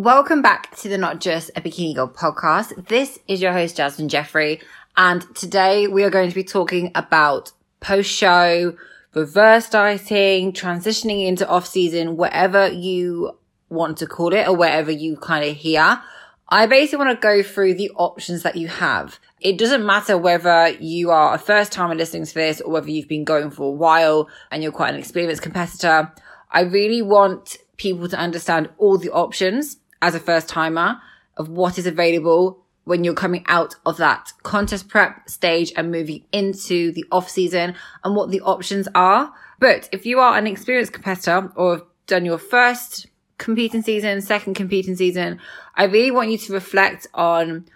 Welcome back to the Not Just a Bikini Girl podcast. This is your host, Jasmine Jeffrey. And today we are going to be talking about post show, reverse dieting, transitioning into off season, whatever you want to call it or whatever you kind of hear. I basically want to go through the options that you have. It doesn't matter whether you are a first timer listening to this or whether you've been going for a while and you're quite an experienced competitor. I really want people to understand all the options as a first timer of what is available when you're coming out of that contest prep stage and moving into the off season and what the options are. But if you are an experienced competitor or have done your first competing season, second competing season, I really want you to reflect on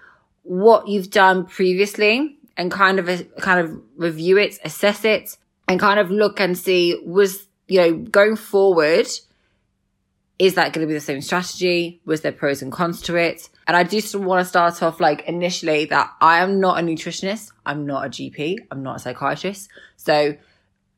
what you've done previously and kind of, kind of review it, assess it and kind of look and see was, you know, going forward, is that going to be the same strategy? Was there pros and cons to it? And I just want to start off like initially that I am not a nutritionist. I'm not a GP. I'm not a psychiatrist. So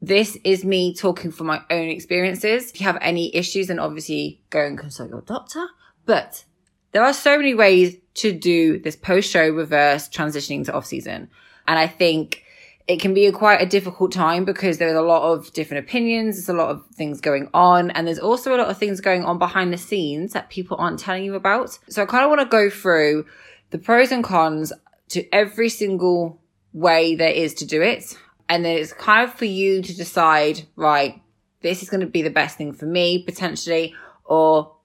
this is me talking from my own experiences. If you have any issues, then obviously go and consult your doctor. But there are so many ways to do this post show reverse transitioning to off season. And I think it can be a quite a difficult time because there's a lot of different opinions. There's a lot of things going on. And there's also a lot of things going on behind the scenes that people aren't telling you about. So I kind of want to go through the pros and cons to every single way there is to do it. And then it's kind of for you to decide, right, this is going to be the best thing for me potentially, or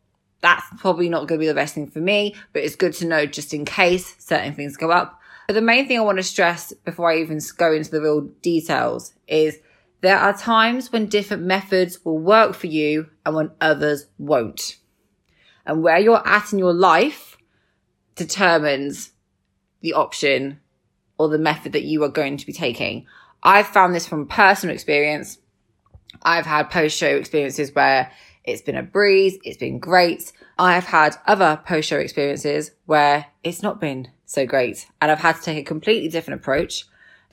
that's probably not going to be the best thing for me, but it's good to know just in case certain things go up but the main thing I want to stress before I even go into the real details is there are times when different methods will work for you and when others won't. And where you're at in your life determines the option or the method that you are going to be taking. I've found this from personal experience. I've had post show experiences where it's been a breeze. It's been great. I've had other post show experiences where it's not been so great. And I've had to take a completely different approach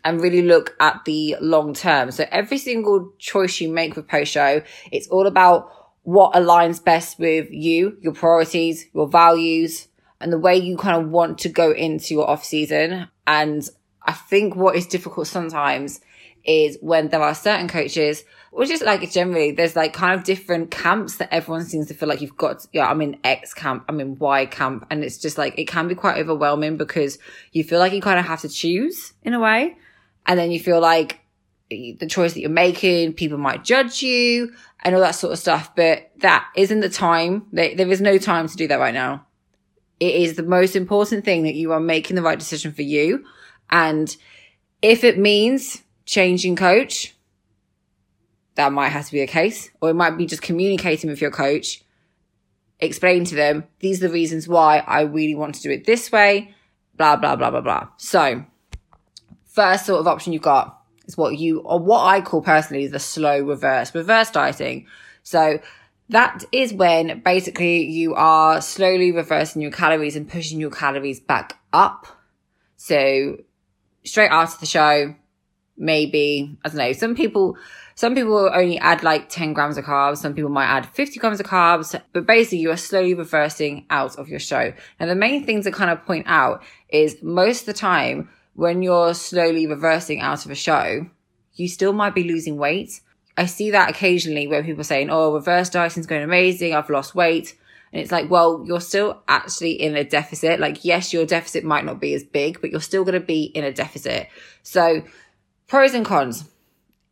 and really look at the long term. So every single choice you make with post show, it's all about what aligns best with you, your priorities, your values, and the way you kind of want to go into your off season. And I think what is difficult sometimes is when there are certain coaches or just like generally there's like kind of different camps that everyone seems to feel like you've got yeah i'm in x camp i'm in y camp and it's just like it can be quite overwhelming because you feel like you kind of have to choose in a way and then you feel like the choice that you're making people might judge you and all that sort of stuff but that isn't the time there is no time to do that right now. It is the most important thing that you are making the right decision for you and if it means changing coach that might have to be a case, or it might be just communicating with your coach, explain to them, these are the reasons why I really want to do it this way, blah, blah, blah, blah, blah. So, first sort of option you've got is what you, or what I call personally the slow reverse, reverse dieting. So, that is when basically you are slowly reversing your calories and pushing your calories back up. So, straight after the show, maybe, I don't know, some people, some people only add like 10 grams of carbs. Some people might add 50 grams of carbs, but basically you are slowly reversing out of your show. Now, the main things to kind of point out is most of the time when you're slowly reversing out of a show, you still might be losing weight. I see that occasionally where people are saying, Oh, reverse dieting is going amazing. I've lost weight. And it's like, well, you're still actually in a deficit. Like, yes, your deficit might not be as big, but you're still going to be in a deficit. So pros and cons.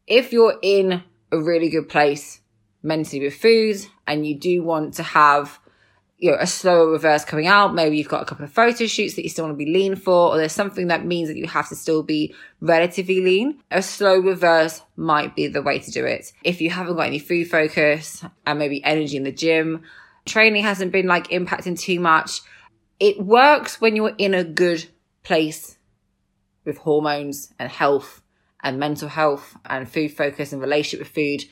If you're in a really good place mentally with food and you do want to have you know a slower reverse coming out maybe you've got a couple of photo shoots that you still want to be lean for or there's something that means that you have to still be relatively lean a slow reverse might be the way to do it. If you haven't got any food focus and maybe energy in the gym training hasn't been like impacting too much it works when you're in a good place with hormones and health and mental health and food focus and relationship with food,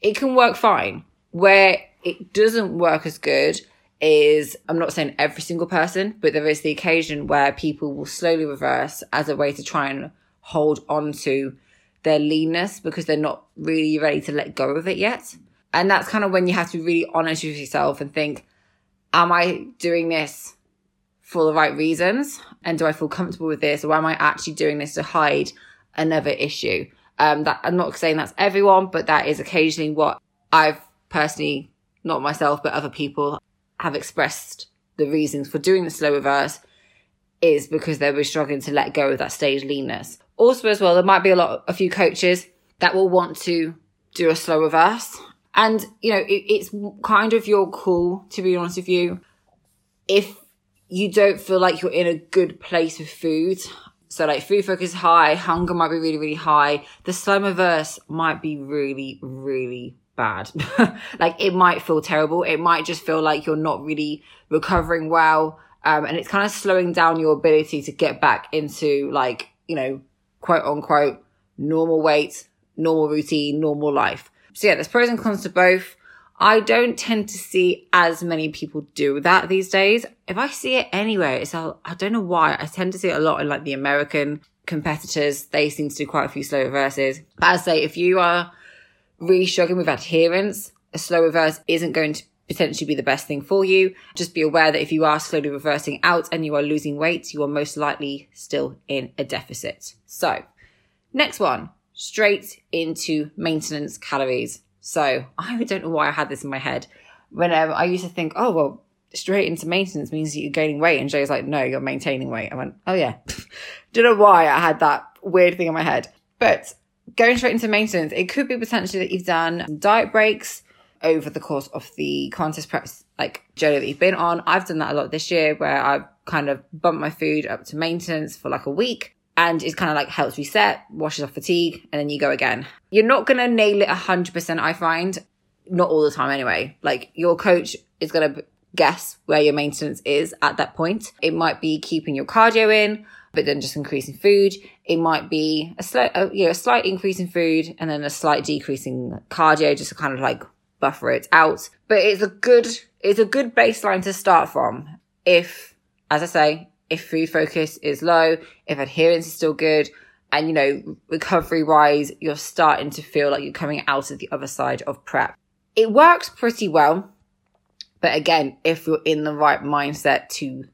it can work fine. Where it doesn't work as good is, I'm not saying every single person, but there is the occasion where people will slowly reverse as a way to try and hold on to their leanness because they're not really ready to let go of it yet. And that's kind of when you have to be really honest with yourself and think, am I doing this for the right reasons? And do I feel comfortable with this? Or am I actually doing this to hide another issue? Um, that I'm not saying that's everyone, but that is occasionally what I've personally, not myself, but other people have expressed the reasons for doing the slow reverse is because they were struggling to let go of that stage leanness. Also, as well, there might be a lot, a few coaches that will want to do a slow reverse. And, you know, it, it's kind of your call, to be honest with you. If you don't feel like you're in a good place with food, so like food focus high, hunger might be really, really high. The slow reverse might be really, really bad. like it might feel terrible. It might just feel like you're not really recovering well. Um, and it's kind of slowing down your ability to get back into like, you know, quote unquote, normal weight, normal routine, normal life. So yeah, there's pros and cons to both. I don't tend to see as many people do that these days. If I see it anywhere, it's I don't know why. I tend to see it a lot in like the American competitors. They seem to do quite a few slow reverses. But I say, if you are really struggling with adherence, a slow reverse isn't going to potentially be the best thing for you. Just be aware that if you are slowly reversing out and you are losing weight, you are most likely still in a deficit. So, next one, straight into maintenance calories. So, I don't know why I had this in my head. Whenever I used to think, oh, well, straight into maintenance means you're gaining weight. And Jay's like, no, you're maintaining weight. I went, oh yeah. don't know why I had that weird thing in my head. But going straight into maintenance, it could be potentially that you've done diet breaks over the course of the contest prep like journey that you've been on. I've done that a lot this year where I've kind of bumped my food up to maintenance for like a week and it kind of like helps reset, washes off fatigue, and then you go again. You're not going to nail it 100%, I find. Not all the time anyway. Like your coach is going to guess where your maintenance is at that point. It might be keeping your cardio in, but then just increasing food. It might be a slight, you know, a slight increase in food and then a slight decrease in cardio just to kind of like buffer it out. But it's a good, it's a good baseline to start from. If, as I say, if food focus is low, if adherence is still good, and you know, recovery wise, you're starting to feel like you're coming out of the other side of prep. It works pretty well. But again, if you're in the right mindset to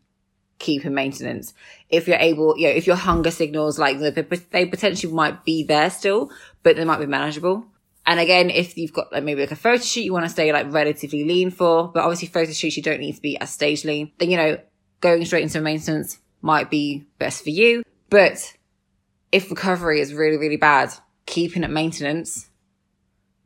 keep in maintenance, if you're able, you know, if your hunger signals like they potentially might be there still, but they might be manageable. And again, if you've got like maybe like a photo shoot you want to stay like relatively lean for, but obviously photo shoots you don't need to be as stage lean, then you know, going straight into maintenance might be best for you. But if recovery is really, really bad, keeping at maintenance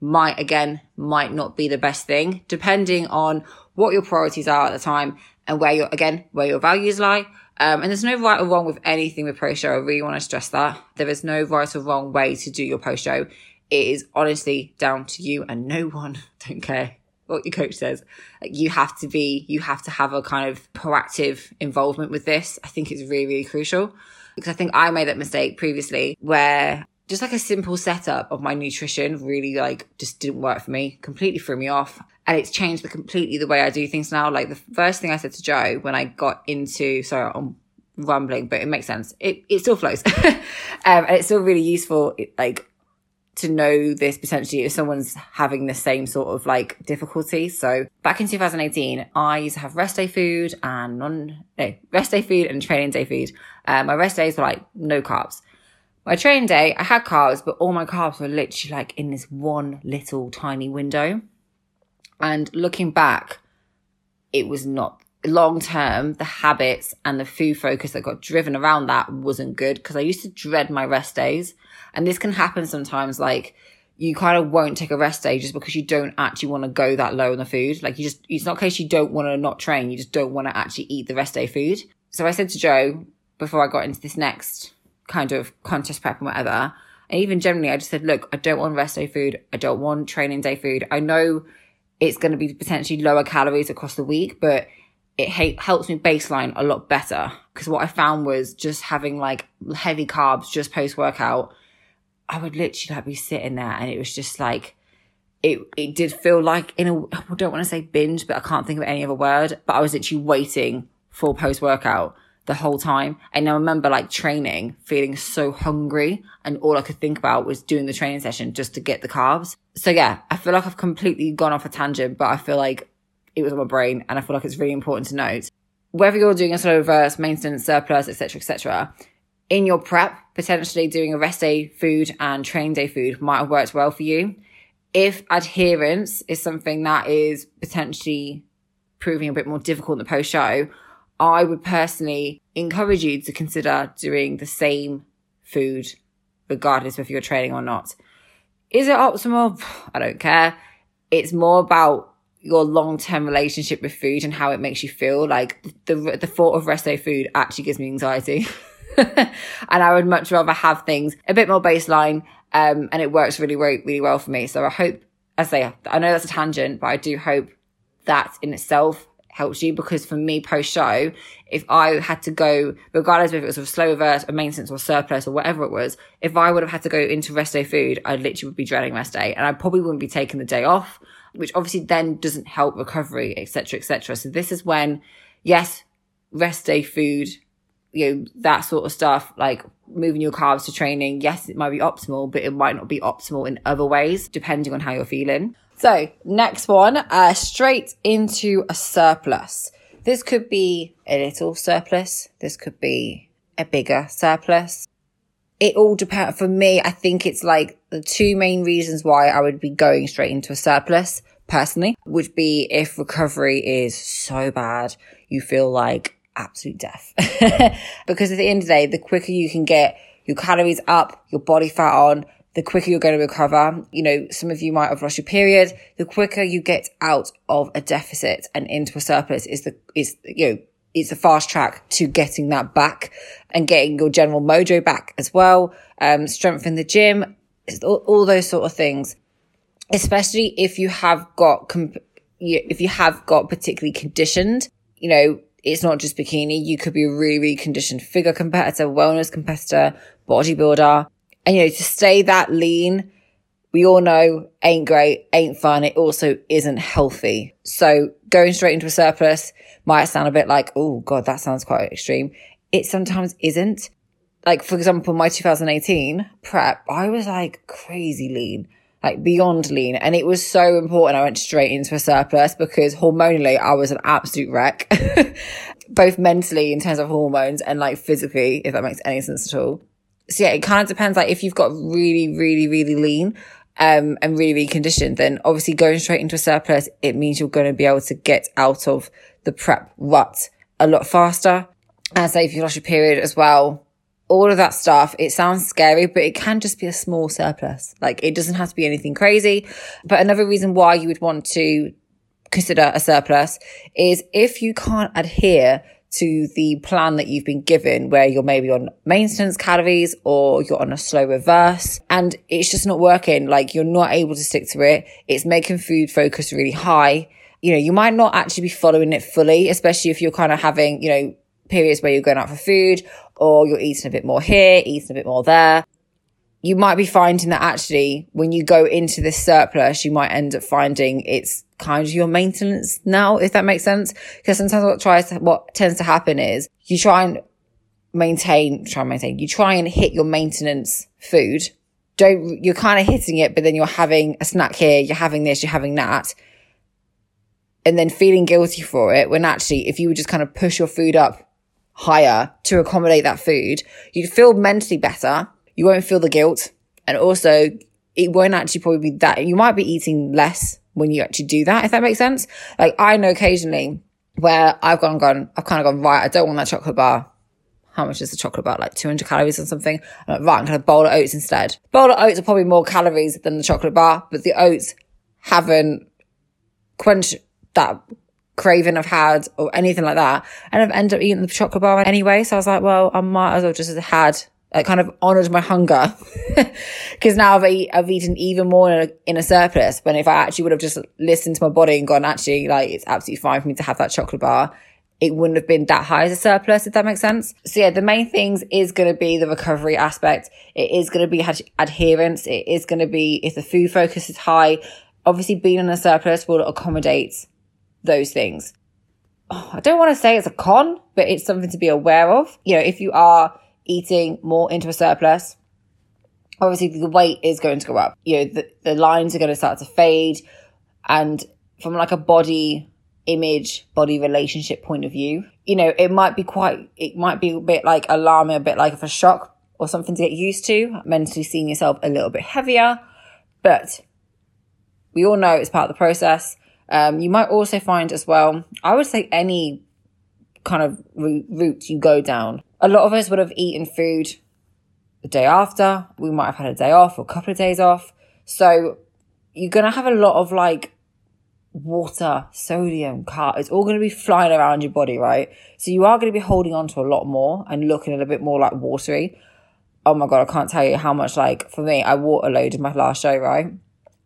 might again, might not be the best thing, depending on what your priorities are at the time and where your, again, where your values lie. Um, and there's no right or wrong with anything with post show. I really want to stress that. There is no right or wrong way to do your post show it is honestly down to you and no one don't care what your coach says. Like you have to be, you have to have a kind of proactive involvement with this. I think it's really, really crucial because I think I made that mistake previously where just like a simple setup of my nutrition really like just didn't work for me, completely threw me off. And it's changed the, completely the way I do things now. Like the first thing I said to Joe when I got into, sorry, I'm rumbling, but it makes sense. It, it still flows. um, and it's still really useful. It, like to know this potentially if someone's having the same sort of like difficulty. So back in 2018, I used to have rest day food and non, no, rest day food and training day food. Um, my rest days were like no carbs. My training day, I had carbs, but all my carbs were literally like in this one little tiny window. And looking back, it was not long term, the habits and the food focus that got driven around that wasn't good because I used to dread my rest days. And this can happen sometimes, like you kind of won't take a rest day just because you don't actually want to go that low on the food. Like you just, it's not case you don't want to not train, you just don't want to actually eat the rest day food. So I said to Joe before I got into this next kind of contest prep and whatever, and even generally, I just said, look, I don't want rest day food. I don't want training day food. I know it's going to be potentially lower calories across the week, but it ha- helps me baseline a lot better. Because what I found was just having like heavy carbs just post workout I would literally like be sitting there and it was just like, it, it did feel like in a, I don't want to say binge, but I can't think of any other word, but I was literally waiting for post workout the whole time. And I remember like training, feeling so hungry and all I could think about was doing the training session just to get the carbs. So yeah, I feel like I've completely gone off a tangent, but I feel like it was on my brain and I feel like it's really important to note. Whether you're doing a slow reverse, maintenance, surplus, etc., etc., in your prep, potentially doing a rest day food and train day food might have worked well for you. If adherence is something that is potentially proving a bit more difficult in the post show, I would personally encourage you to consider doing the same food, regardless if you're training or not. Is it optimal? I don't care. It's more about your long term relationship with food and how it makes you feel. Like the the thought of resto food actually gives me anxiety, and I would much rather have things a bit more baseline. Um, and it works really, really, well for me. So I hope, as I say, I know that's a tangent, but I do hope that in itself helps you because for me post show, if I had to go, regardless if it was a slow reverse, a maintenance or surplus or whatever it was, if I would have had to go into rest day food, I literally would be dreading rest day and I probably wouldn't be taking the day off, which obviously then doesn't help recovery, etc., etc. So this is when, yes, rest day food, you know, that sort of stuff, like moving your carbs to training, yes, it might be optimal, but it might not be optimal in other ways, depending on how you're feeling. So next one, uh, straight into a surplus. This could be a little surplus. This could be a bigger surplus. It all depends. For me, I think it's like the two main reasons why I would be going straight into a surplus personally would be if recovery is so bad, you feel like absolute death. because at the end of the day, the quicker you can get your calories up, your body fat on, the quicker you're going to recover. You know, some of you might have lost your period. The quicker you get out of a deficit and into a surplus is the, is, you know, it's a fast track to getting that back and getting your general mojo back as well. Um, strength in the gym, all, all those sort of things, especially if you have got, comp- if you have got particularly conditioned, you know, it's not just bikini. You could be a really, really conditioned figure competitor, wellness competitor, bodybuilder. And you know, to stay that lean, we all know ain't great, ain't fun. It also isn't healthy. So going straight into a surplus might sound a bit like, oh God, that sounds quite extreme. It sometimes isn't. Like, for example, my 2018 prep, I was like crazy lean, like beyond lean. And it was so important. I went straight into a surplus because hormonally I was an absolute wreck, both mentally in terms of hormones and like physically, if that makes any sense at all so yeah, it kind of depends. Like if you've got really, really, really lean, um, and really, really conditioned, then obviously going straight into a surplus, it means you're going to be able to get out of the prep rut a lot faster. And say if you lost your period as well, all of that stuff, it sounds scary, but it can just be a small surplus. Like it doesn't have to be anything crazy. But another reason why you would want to consider a surplus is if you can't adhere to the plan that you've been given where you're maybe on maintenance calories or you're on a slow reverse and it's just not working. Like you're not able to stick to it. It's making food focus really high. You know, you might not actually be following it fully, especially if you're kind of having, you know, periods where you're going out for food or you're eating a bit more here, eating a bit more there you might be finding that actually when you go into this surplus, you might end up finding it's kind of your maintenance now, if that makes sense. Because sometimes what tries to, what tends to happen is you try and maintain, try and maintain, you try and hit your maintenance food. Don't, you're kind of hitting it, but then you're having a snack here, you're having this, you're having that. And then feeling guilty for it when actually, if you would just kind of push your food up higher to accommodate that food, you'd feel mentally better you won't feel the guilt. And also, it won't actually probably be that, you might be eating less when you actually do that, if that makes sense. Like, I know occasionally where I've gone, gone, I've kind of gone, right, I don't want that chocolate bar. How much is the chocolate bar? Like 200 calories or something. I'm like, right, I'm going to bowl of oats instead. Bowl of oats are probably more calories than the chocolate bar, but the oats haven't quenched that craving I've had or anything like that. And I've ended up eating the chocolate bar anyway. So I was like, well, I might as well just have had I kind of honored my hunger because now I've, eat, I've eaten even more in a, in a, surplus. But if I actually would have just listened to my body and gone, actually, like it's absolutely fine for me to have that chocolate bar, it wouldn't have been that high as a surplus, if that makes sense. So yeah, the main things is going to be the recovery aspect. It is going to be ad- adherence. It is going to be if the food focus is high. Obviously, being in a surplus will accommodate those things. Oh, I don't want to say it's a con, but it's something to be aware of. You know, if you are eating more into a surplus, obviously the weight is going to go up. You know, the, the lines are going to start to fade. And from like a body image body relationship point of view. You know, it might be quite, it might be a bit like alarming, a bit like of a shock or something to get used to, mentally seeing yourself a little bit heavier, but we all know it's part of the process. Um, you might also find as well, I would say any kind of route you go down. A lot of us would have eaten food the day after. We might have had a day off or a couple of days off. So you're going to have a lot of like water, sodium, carb. It's all going to be flying around your body, right? So you are going to be holding on to a lot more and looking a little bit more like watery. Oh my God, I can't tell you how much like for me, I water loaded my last show, right?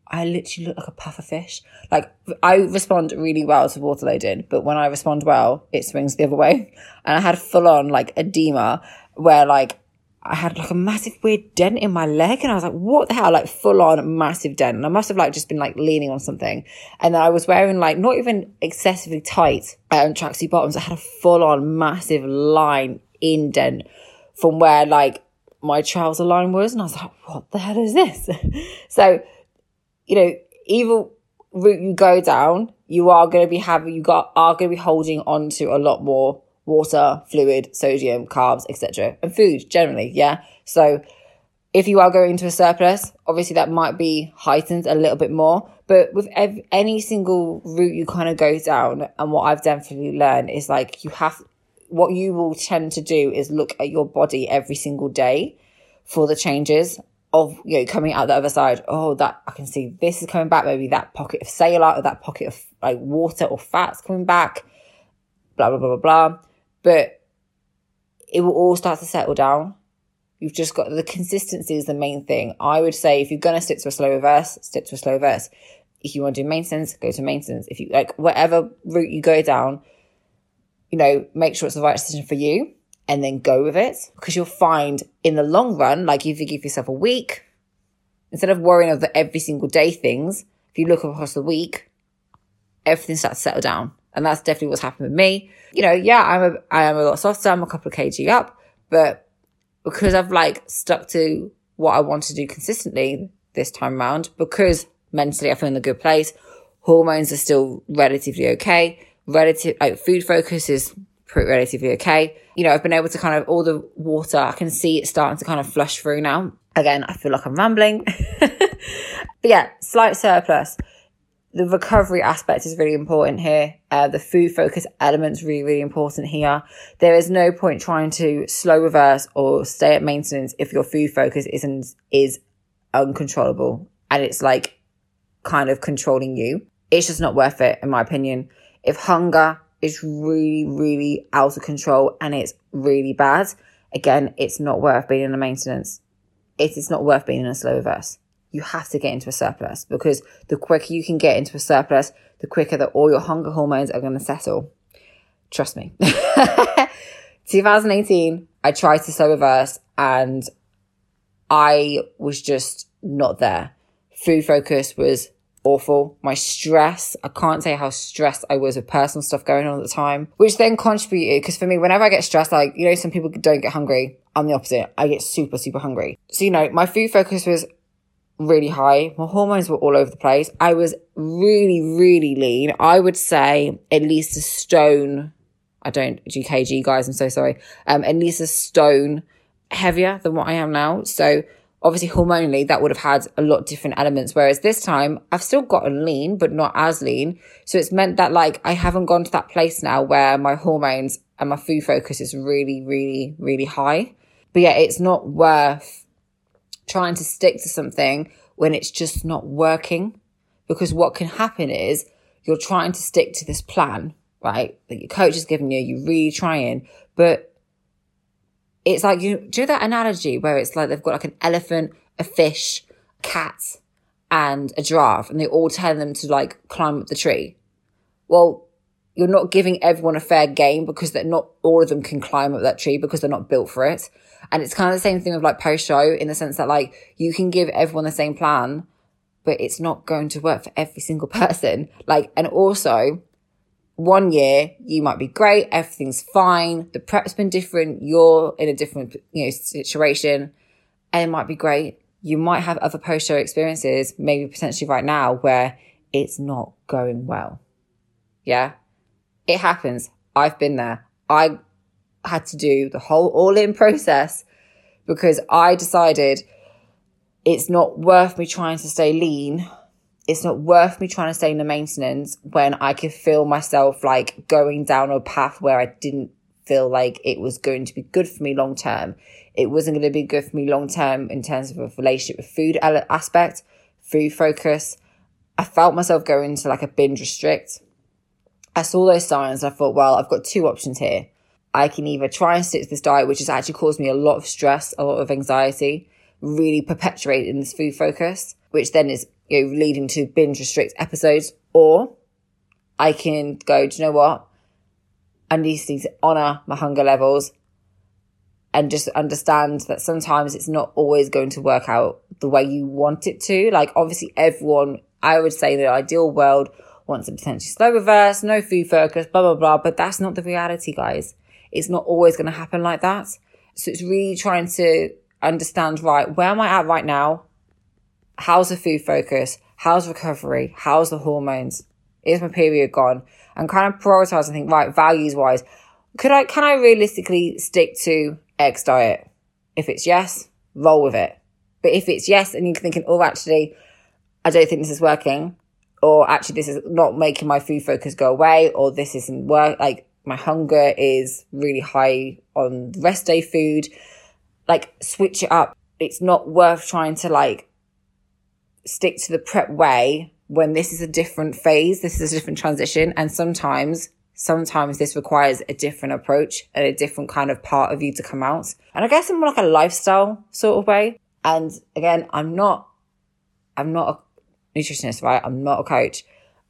I literally look like a puff of fish. Like I respond really well to water loading, but when I respond well, it swings the other way. And I had full on like edema where like I had like a massive weird dent in my leg and I was like, what the hell? Like full on massive dent. And I must have like just been like leaning on something. And then I was wearing like not even excessively tight um, tracksuit bottoms. I had a full on massive line indent from where like my trouser line was. And I was like, what the hell is this? so, you know, either route you go down, you are going to be having, you got, are going to be holding on to a lot more water, fluid, sodium, carbs, etc. And food generally, yeah? So if you are going into a surplus, obviously that might be heightened a little bit more. But with ev- any single route you kind of go down, and what I've definitely learned is like you have, what you will tend to do is look at your body every single day for the changes of you know coming out the other side. Oh, that I can see this is coming back. Maybe that pocket of cellulite or that pocket of like water or fats coming back. Blah blah blah blah blah but it will all start to settle down. You've just got the consistency is the main thing. I would say if you're going to stick to a slow reverse, stick to a slow reverse. If you want to do maintenance, go to maintenance. If you like whatever route you go down, you know, make sure it's the right decision for you and then go with it because you'll find in the long run, like if you give yourself a week, instead of worrying over every single day things, if you look across the week, everything starts to settle down. And that's definitely what's happened with me. You know, yeah, I'm a, I am a lot softer. I'm a couple of kg up, but because I've like stuck to what I want to do consistently this time around, because mentally I feel in a good place, hormones are still relatively okay. Relative, like food focus is relatively okay. You know, I've been able to kind of all the water, I can see it starting to kind of flush through now. Again, I feel like I'm rambling. but yeah, slight surplus the recovery aspect is really important here. Uh, the food focus element is really, really important here. There is no point trying to slow reverse or stay at maintenance if your food focus isn't, is uncontrollable and it's like kind of controlling you. It's just not worth it, in my opinion. If hunger is really, really out of control and it's really bad, again, it's not worth being in a maintenance. It is not worth being in a slow reverse you have to get into a surplus because the quicker you can get into a surplus, the quicker that all your hunger hormones are going to settle. Trust me. 2018, I tried to slow reverse and I was just not there. Food focus was awful. My stress, I can't say how stressed I was with personal stuff going on at the time, which then contributed because for me, whenever I get stressed, like, you know, some people don't get hungry. I'm the opposite. I get super, super hungry. So, you know, my food focus was really high. My hormones were all over the place. I was really, really lean. I would say at least a stone. I don't GKG guys. I'm so sorry. Um, at least a stone heavier than what I am now. So obviously hormonally that would have had a lot different elements. Whereas this time I've still gotten lean, but not as lean. So it's meant that like I haven't gone to that place now where my hormones and my food focus is really, really, really high. But yeah, it's not worth trying to stick to something when it's just not working. Because what can happen is you're trying to stick to this plan, right? That your coach has given you, you're really trying, but it's like you do that analogy where it's like they've got like an elephant, a fish, a cat, and a giraffe, and they're all telling them to like climb up the tree. Well, you're not giving everyone a fair game because they're not all of them can climb up that tree because they're not built for it. And it's kind of the same thing with like post show in the sense that like you can give everyone the same plan, but it's not going to work for every single person. Like, and also one year you might be great. Everything's fine. The prep's been different. You're in a different, you know, situation and it might be great. You might have other post show experiences, maybe potentially right now where it's not going well. Yeah. It happens. I've been there. I had to do the whole all in process because I decided it's not worth me trying to stay lean. It's not worth me trying to stay in the maintenance when I could feel myself like going down a path where I didn't feel like it was going to be good for me long term. It wasn't going to be good for me long term in terms of a relationship with food aspect, food focus. I felt myself going into like a binge restrict. I saw those signs. I thought, well, I've got two options here. I can either try and stick to this diet, which has actually caused me a lot of stress, a lot of anxiety, really perpetuating this food focus, which then is you know, leading to binge restrict episodes, or I can go, do you know what? I need to honor my hunger levels and just understand that sometimes it's not always going to work out the way you want it to. Like, obviously, everyone, I would say the ideal world wants a potentially slow reverse, no food focus, blah, blah, blah. But that's not the reality, guys. It's not always going to happen like that. So it's really trying to understand, right, where am I at right now? How's the food focus? How's recovery? How's the hormones? Is my period gone? And kind of prioritize and think, right, values wise, could I, can I realistically stick to X diet? If it's yes, roll with it. But if it's yes and you're thinking, oh, actually, I don't think this is working, or actually this is not making my food focus go away, or this isn't work, like my hunger is really high on rest day food, like switch it up. It's not worth trying to like stick to the prep way when this is a different phase, this is a different transition. And sometimes, sometimes this requires a different approach and a different kind of part of you to come out. And I guess in more like a lifestyle sort of way. And again, I'm not, I'm not a nutritionist, right? I'm not a coach.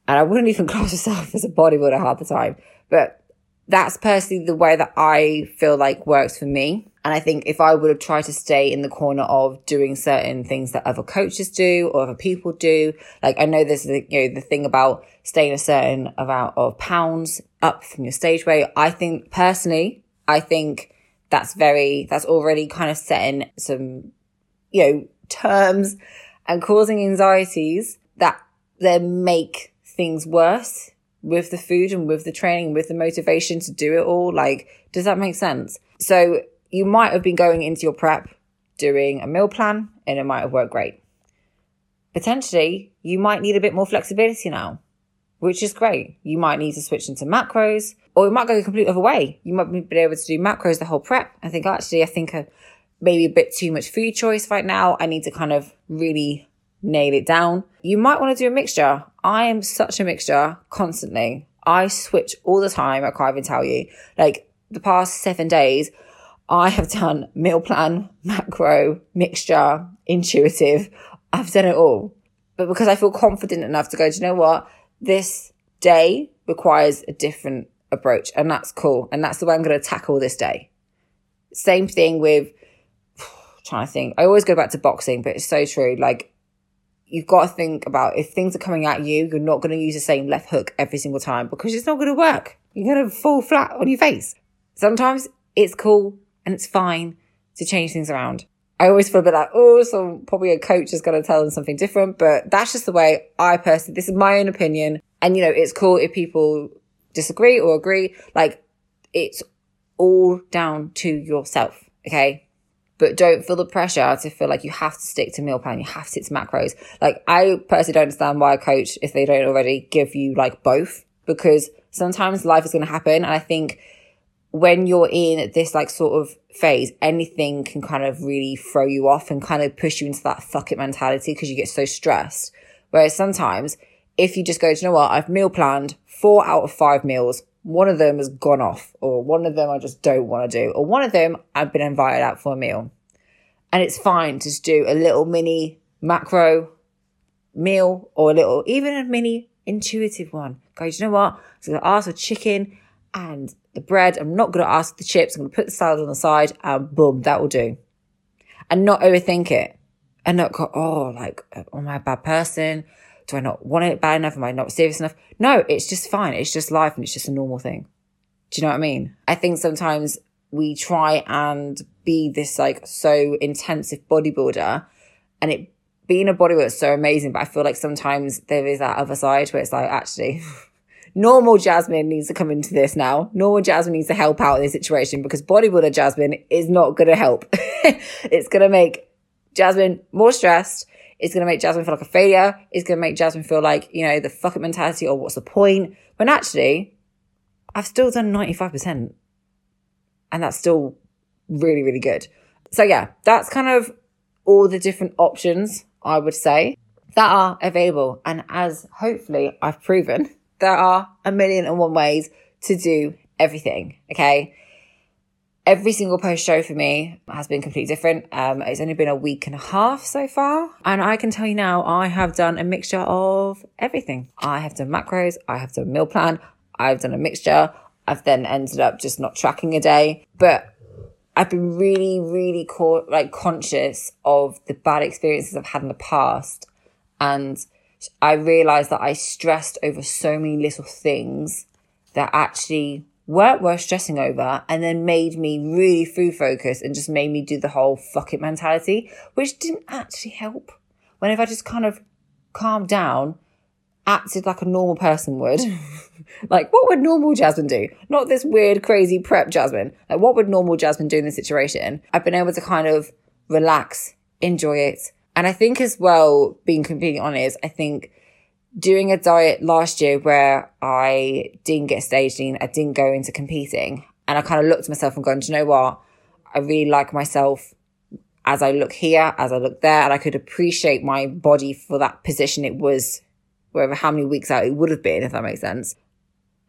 And I wouldn't even class myself as a bodybuilder half the time. But that's personally the way that I feel like works for me. And I think if I would have tried to stay in the corner of doing certain things that other coaches do or other people do, like I know there's the, you know, the thing about staying a certain amount of pounds up from your stage weight. I think personally, I think that's very, that's already kind of setting some, you know, terms and causing anxieties that then make things worse with the food and with the training, with the motivation to do it all. Like, does that make sense? So you might have been going into your prep doing a meal plan and it might have worked great. Potentially, you might need a bit more flexibility now, which is great. You might need to switch into macros or it might go the complete other way. You might be able to do macros the whole prep. I think actually, I think a, maybe a bit too much food choice right now. I need to kind of really nail it down. You might want to do a mixture. I am such a mixture constantly. I switch all the time. I can't even tell you. Like the past seven days, I have done meal plan, macro, mixture, intuitive. I've done it all. But because I feel confident enough to go, do you know what? This day requires a different approach and that's cool. And that's the way I'm going to tackle this day. Same thing with trying to think. I always go back to boxing, but it's so true. Like you've got to think about if things are coming at you, you're not going to use the same left hook every single time because it's not going to work. You're going to fall flat on your face. Sometimes it's cool and it's fine to change things around. I always feel a bit like, oh, so probably a coach is going to tell them something different, but that's just the way I personally, this is my own opinion. And you know, it's cool if people disagree or agree. Like it's all down to yourself. Okay. But don't feel the pressure to feel like you have to stick to meal plan. You have to stick to macros. Like I personally don't understand why a coach, if they don't already give you like both, because sometimes life is going to happen. And I think when you're in this like sort of phase, anything can kind of really throw you off and kind of push you into that fuck it mentality because you get so stressed. Whereas sometimes if you just go, you know what, I've meal planned four out of five meals, one of them has gone off, or one of them I just don't want to do, or one of them I've been invited out for a meal. And it's fine to just do a little mini macro meal or a little, even a mini intuitive one. Guys, you know what? So I'm going to ask for chicken and the bread. I'm not going to ask the chips. I'm going to put the salad on the side and boom, that will do. And not overthink it and not go, oh, like, am I a bad person? Do I not want it bad enough? Am I not serious enough? No, it's just fine. It's just life and it's just a normal thing. Do you know what I mean? I think sometimes we try and be this like so intensive bodybuilder and it being a bodybuilder is so amazing, but I feel like sometimes there is that other side where it's like, actually, normal Jasmine needs to come into this now. Normal Jasmine needs to help out in this situation because bodybuilder Jasmine is not going to help. it's going to make Jasmine more stressed. It's going to make Jasmine feel like a failure. It's going to make Jasmine feel like, you know, the fuck it mentality or what's the point? When actually, I've still done 95%. And that's still really, really good. So yeah, that's kind of all the different options I would say that are available. And as hopefully I've proven, there are a million and one ways to do everything. Okay. Every single post show for me has been completely different. Um, it's only been a week and a half so far. And I can tell you now, I have done a mixture of everything. I have done macros. I have done meal plan. I've done a mixture. I've then ended up just not tracking a day, but I've been really, really co- like conscious of the bad experiences I've had in the past. And I realized that I stressed over so many little things that actually weren't worth stressing over and then made me really food focused and just made me do the whole fuck it mentality, which didn't actually help. When if I just kind of calmed down, acted like a normal person would, like what would normal Jasmine do? Not this weird, crazy prep Jasmine. Like what would normal Jasmine do in this situation? I've been able to kind of relax, enjoy it. And I think as well, being completely honest, I think doing a diet last year where I didn't get lean, I didn't go into competing, and I kind of looked at myself and gone, do you know what? I really like myself as I look here, as I look there, and I could appreciate my body for that position it was, wherever how many weeks out it would have been, if that makes sense.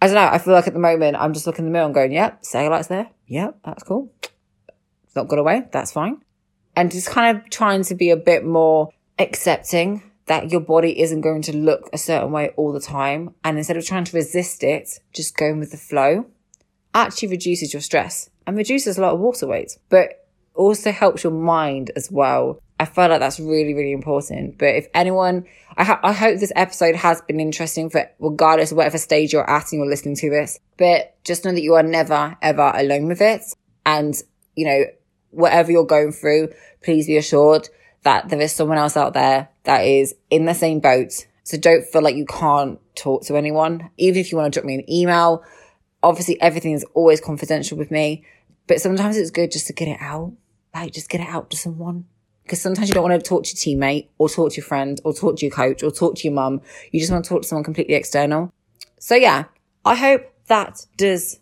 I don't know. I feel like at the moment I'm just looking in the mirror and going, yep, cellulites there. Yep, that's cool. It's not got away. That's fine. And just kind of trying to be a bit more accepting that your body isn't going to look a certain way all the time. And instead of trying to resist it, just going with the flow actually reduces your stress and reduces a lot of water weight, but also helps your mind as well. I feel like that's really, really important. But if anyone, I, ha- I hope this episode has been interesting for regardless of whatever stage you're at and you're listening to this. But just know that you are never, ever alone with it. And, you know, whatever you're going through, please be assured that there is someone else out there that is in the same boat. So don't feel like you can't talk to anyone. Even if you want to drop me an email, obviously everything is always confidential with me, but sometimes it's good just to get it out. Like just get it out to someone. Because sometimes you don't want to talk to your teammate or talk to your friend or talk to your coach or talk to your mum. You just want to talk to someone completely external. So yeah, I hope that does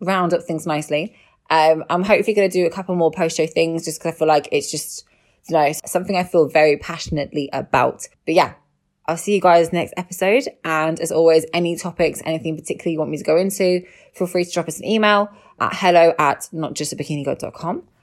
round up things nicely. Um, I'm hopefully going to do a couple more post show things just because I feel like it's just you know, something I feel very passionately about. But yeah, I'll see you guys next episode. And as always, any topics, anything particularly you want me to go into, feel free to drop us an email at hello at notjustabikinigirl.com.